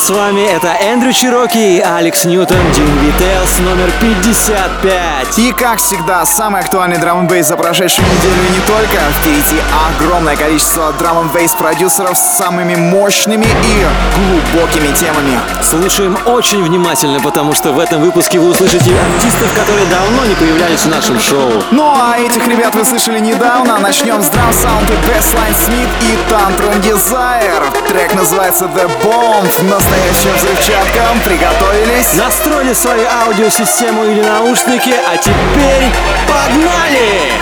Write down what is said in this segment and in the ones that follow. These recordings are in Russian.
с вами. Это Эндрю Чироки, Алекс Ньютон, Дин Тейлс номер 55. И как всегда, самый актуальный драм бейс за прошедшую неделю и не только. Впереди огромное количество драм бейс продюсеров с самыми мощными и глубокими темами. Слушаем очень внимательно, потому что в этом выпуске вы услышите артистов, которые давно не появлялись в нашем шоу. Ну а этих ребят вы слышали недавно. Начнем с драм саунда Bassline Smith и Tantrum Desire. Трек называется The Bomb. Настоящая взрывчатка. Приготовились? Настроили свои аудиосистему или наушники, а теперь погнали!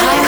Драм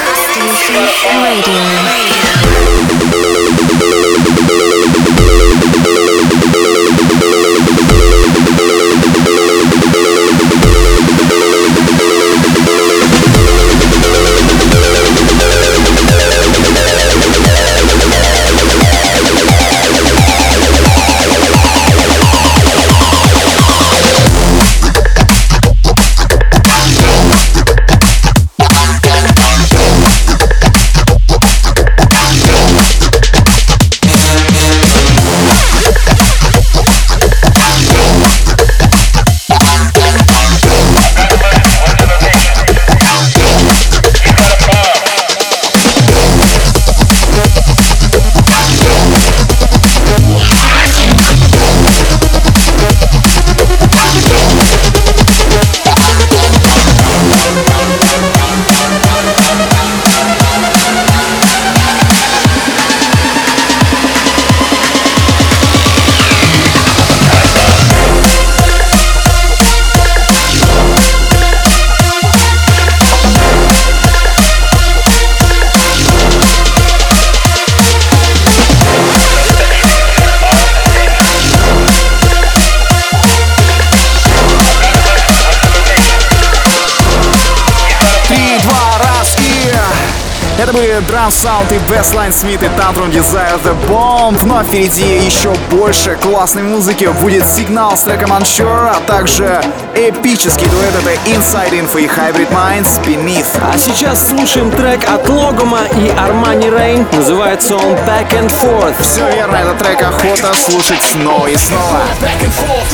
Саунд и Bassline Смит и Tantrum Desire The Bomb. Но впереди еще больше классной музыки. Будет сигнал с треком Unsure, а также эпический дуэт это Inside Info и Hybrid Minds Beneath. А сейчас слушаем трек от Логома и Armani Rain. Называется он Back and Forth. Все верно, этот трек охота слушать снова и снова. Back and forth,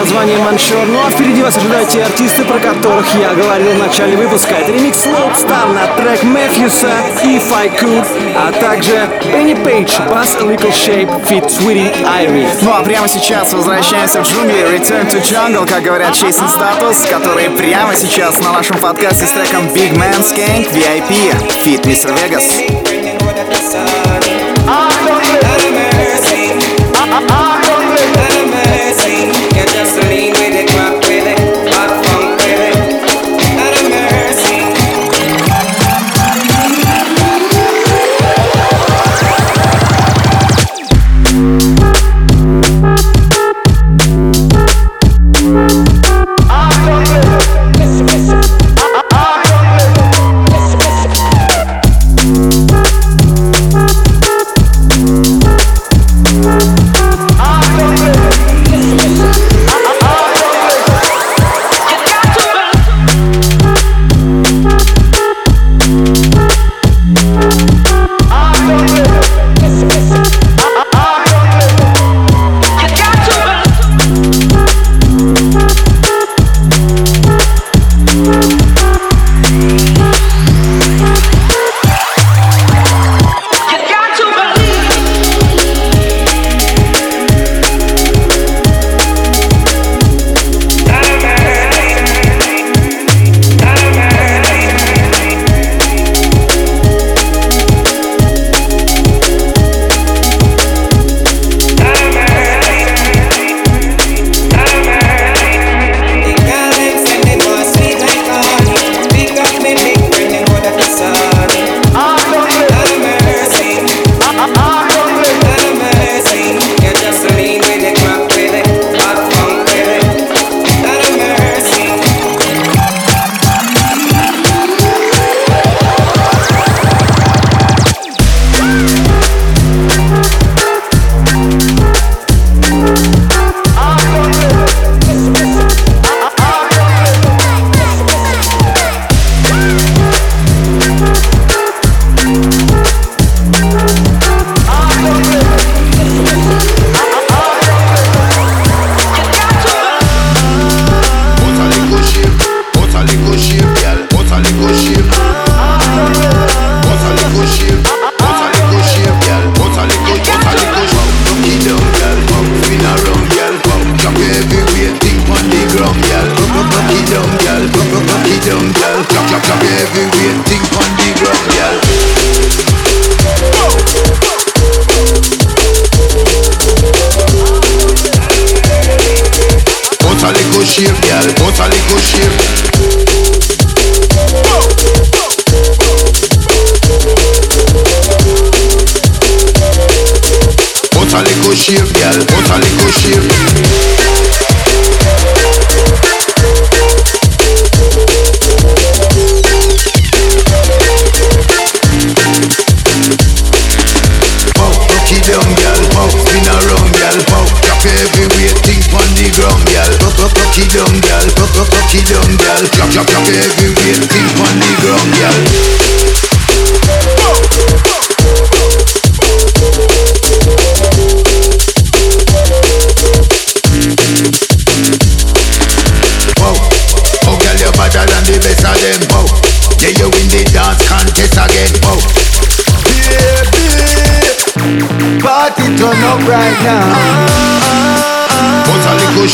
названием Unsure. Ну а впереди вас ожидают те артисты, про которых я говорил в начале выпуска. Это ремикс Lodestar на трек Мэфьюса If I Could, а также Penny Page, Bass A Little Shape, Fit Sweetie Irie. Ну а прямо сейчас возвращаемся в джунгли Return to Jungle, как говорят Chasing Status, которые прямо сейчас на нашем подкасте с треком Big Man Skank VIP Fit Mr. Vegas.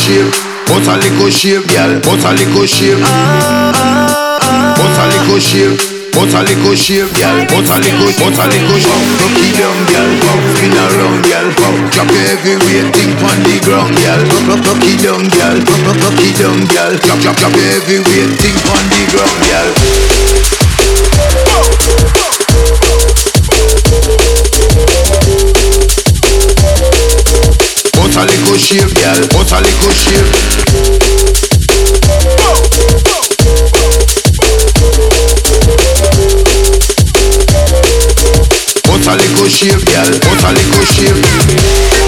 Shape, put a little shape, girl. Put a little shape. Put a little shape. Put a little shape, girl. Put a little, put a little shape. Rock it down, girl. Spin around, girl. Drop it everywhere, think on the ground, girl. Rock, rock it down, girl. Rock, rock it down, girl. Drop, drop, drop it everywhere, think on the ground, girl. A little shape, girl. Put a little shape. Put a little shape, girl. Put a little.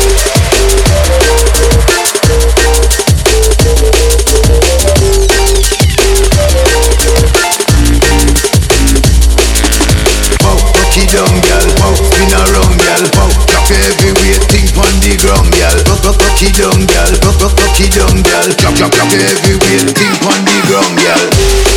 broke it girl. Broke, broke, broke it girl. Clap, clap, clap everywhere. Keep on the ground, girl.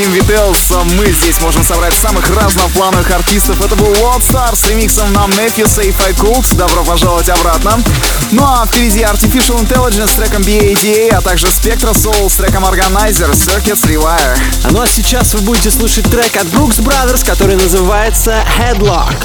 Дим Вителс. Мы здесь можем собрать самых разноплановых артистов. Это был World Star с ремиксом на Memphis и Fight Cooks. Добро пожаловать обратно. Ну а впереди Artificial Intelligence с треком BADA, а также Spectra Soul с треком Organizer, Circuits Rewire. Ну а сейчас вы будете слушать трек от Brooks Brothers, который называется Headlock.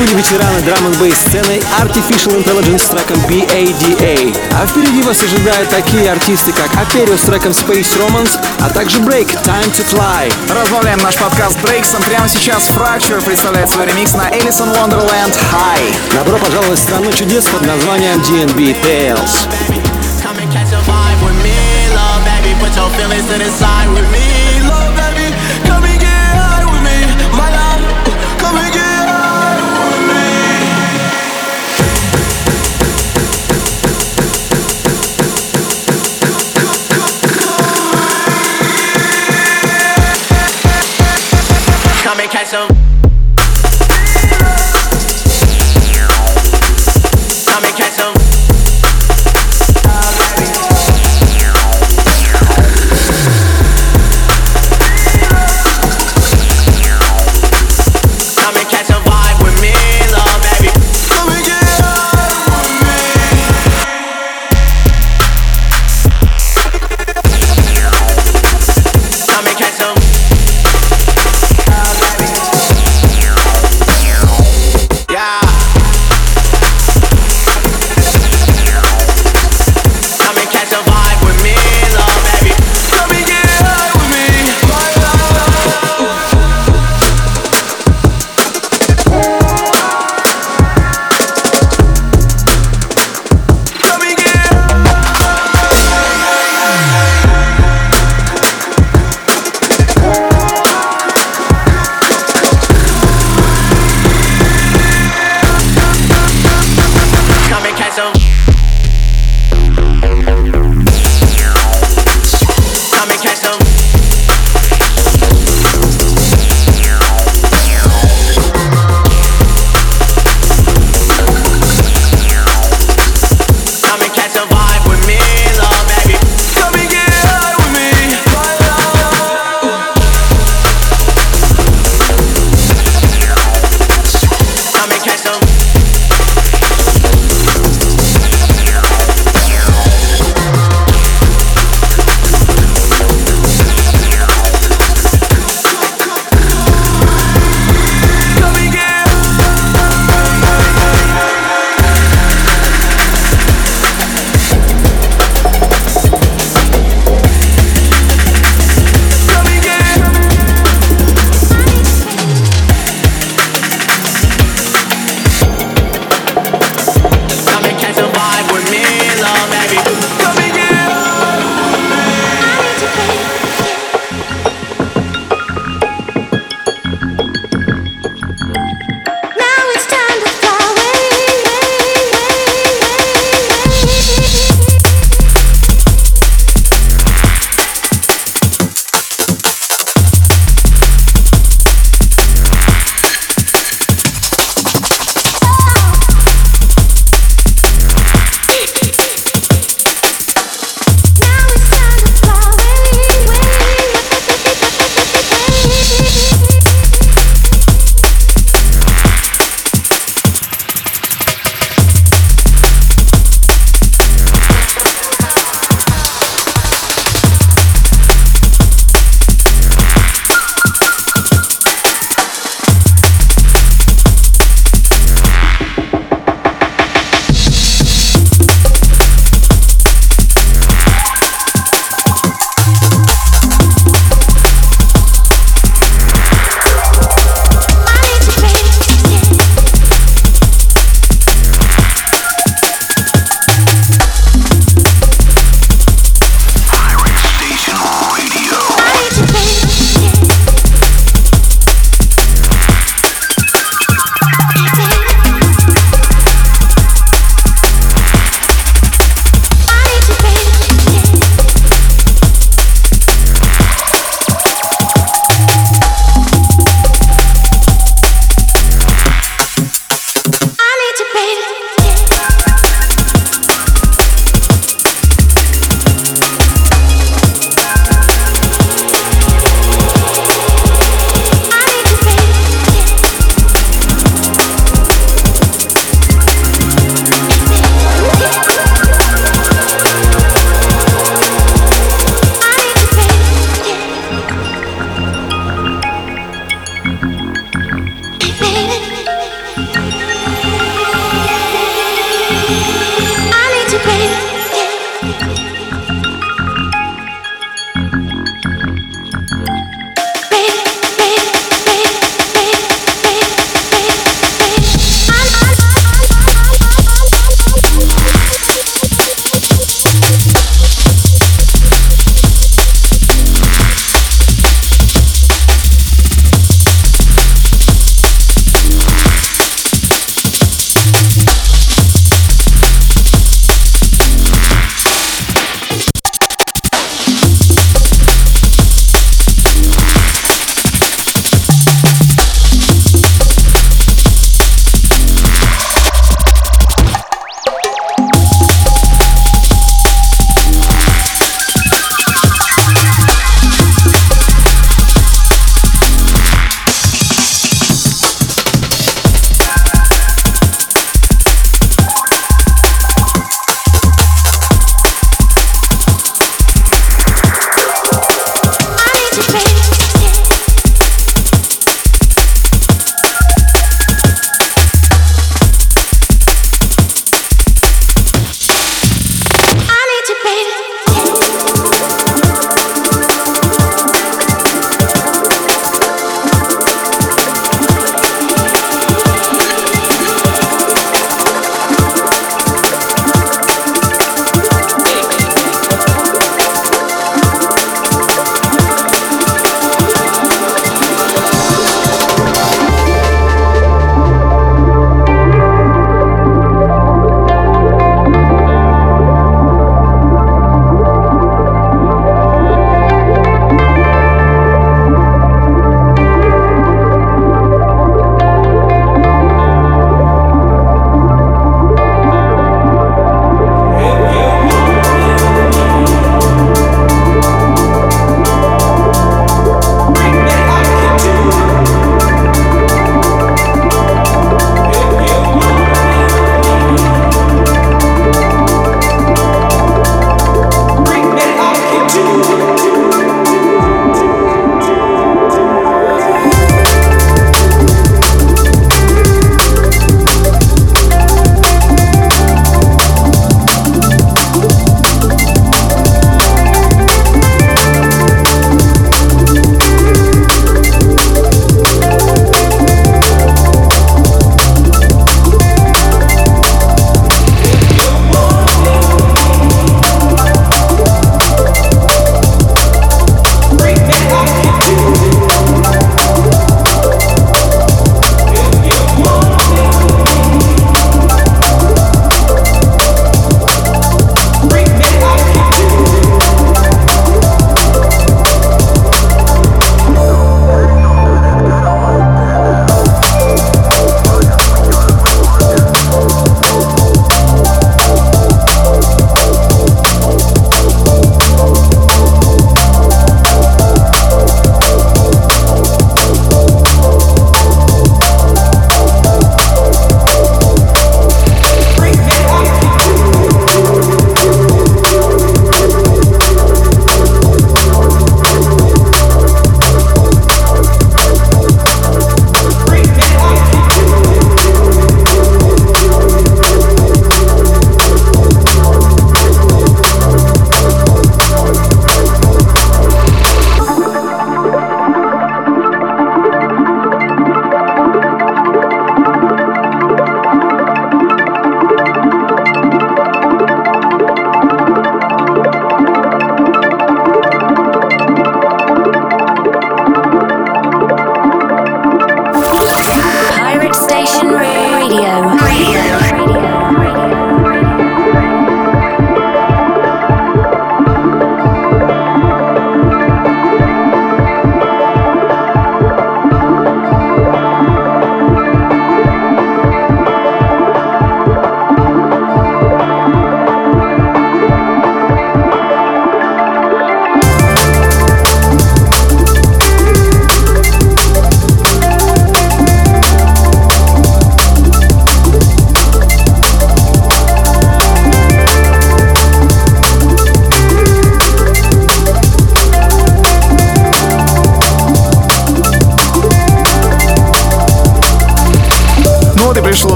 Были ветераны драм н бейс сцены Artificial Intelligence с треком BADA. А впереди вас ожидают такие артисты, как Aperio с треком Space Romance, а также Break Time to Fly. Разбавляем наш подкаст брейксом. Прямо сейчас Fracture представляет свой ремикс на Элисон Wonderland High. Добро пожаловать в страну чудес под названием DNB Tales. Come and catch a vibe with me, love baby. Put your feelings to the side with me,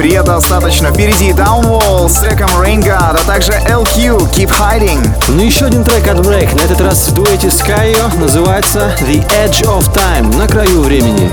предостаточно. Впереди Downwall, треком Rain God, а также LQ, Keep Hiding. Ну еще один трек от Break, на этот раз в дуэте с называется The Edge of Time, на краю времени.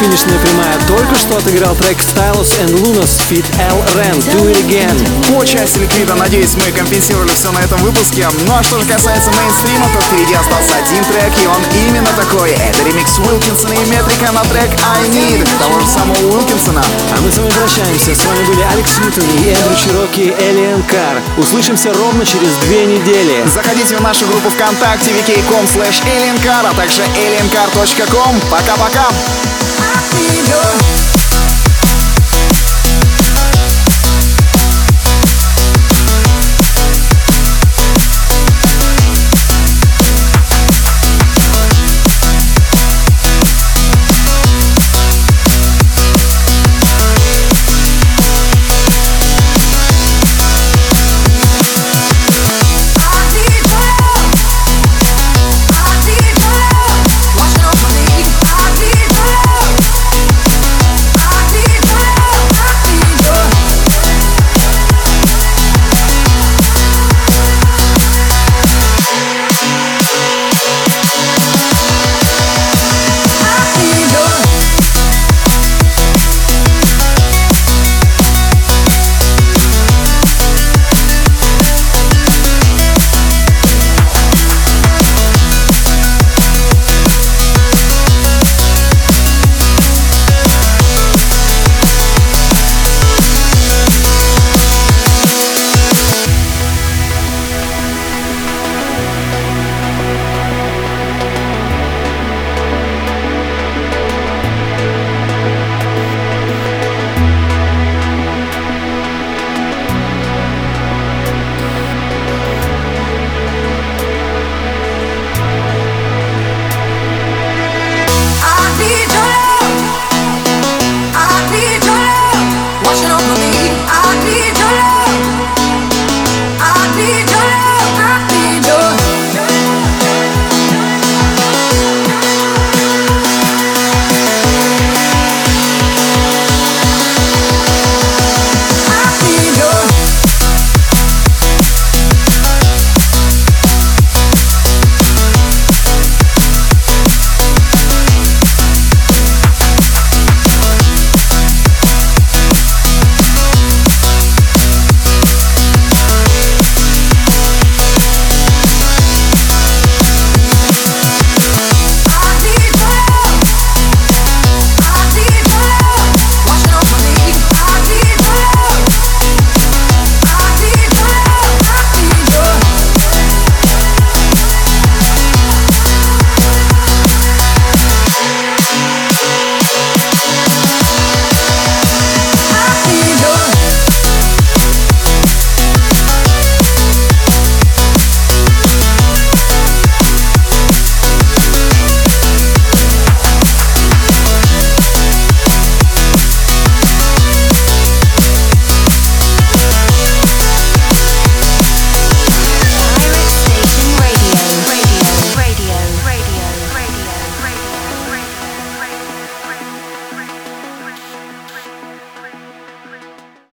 Финишная прямая. Только что отыграл трек Stylus and Lunas Fit L Ren Do It Again. По части ликвида, надеюсь, мы компенсировали все на этом выпуске. Ну а что же касается мейнстрима, то впереди остался один трек, и он именно такой. Это ремикс Уилкинсона и Метрика на трек I Need, того же самого Уилкинсона. А мы с вами прощаемся. С вами были Алекс Ньютон и Эндрю Чироки Alien Car. Услышимся ровно через две недели. Заходите в нашу группу ВКонтакте vk.com slash aliencar, а также aliencar.com. Пока-пока! Your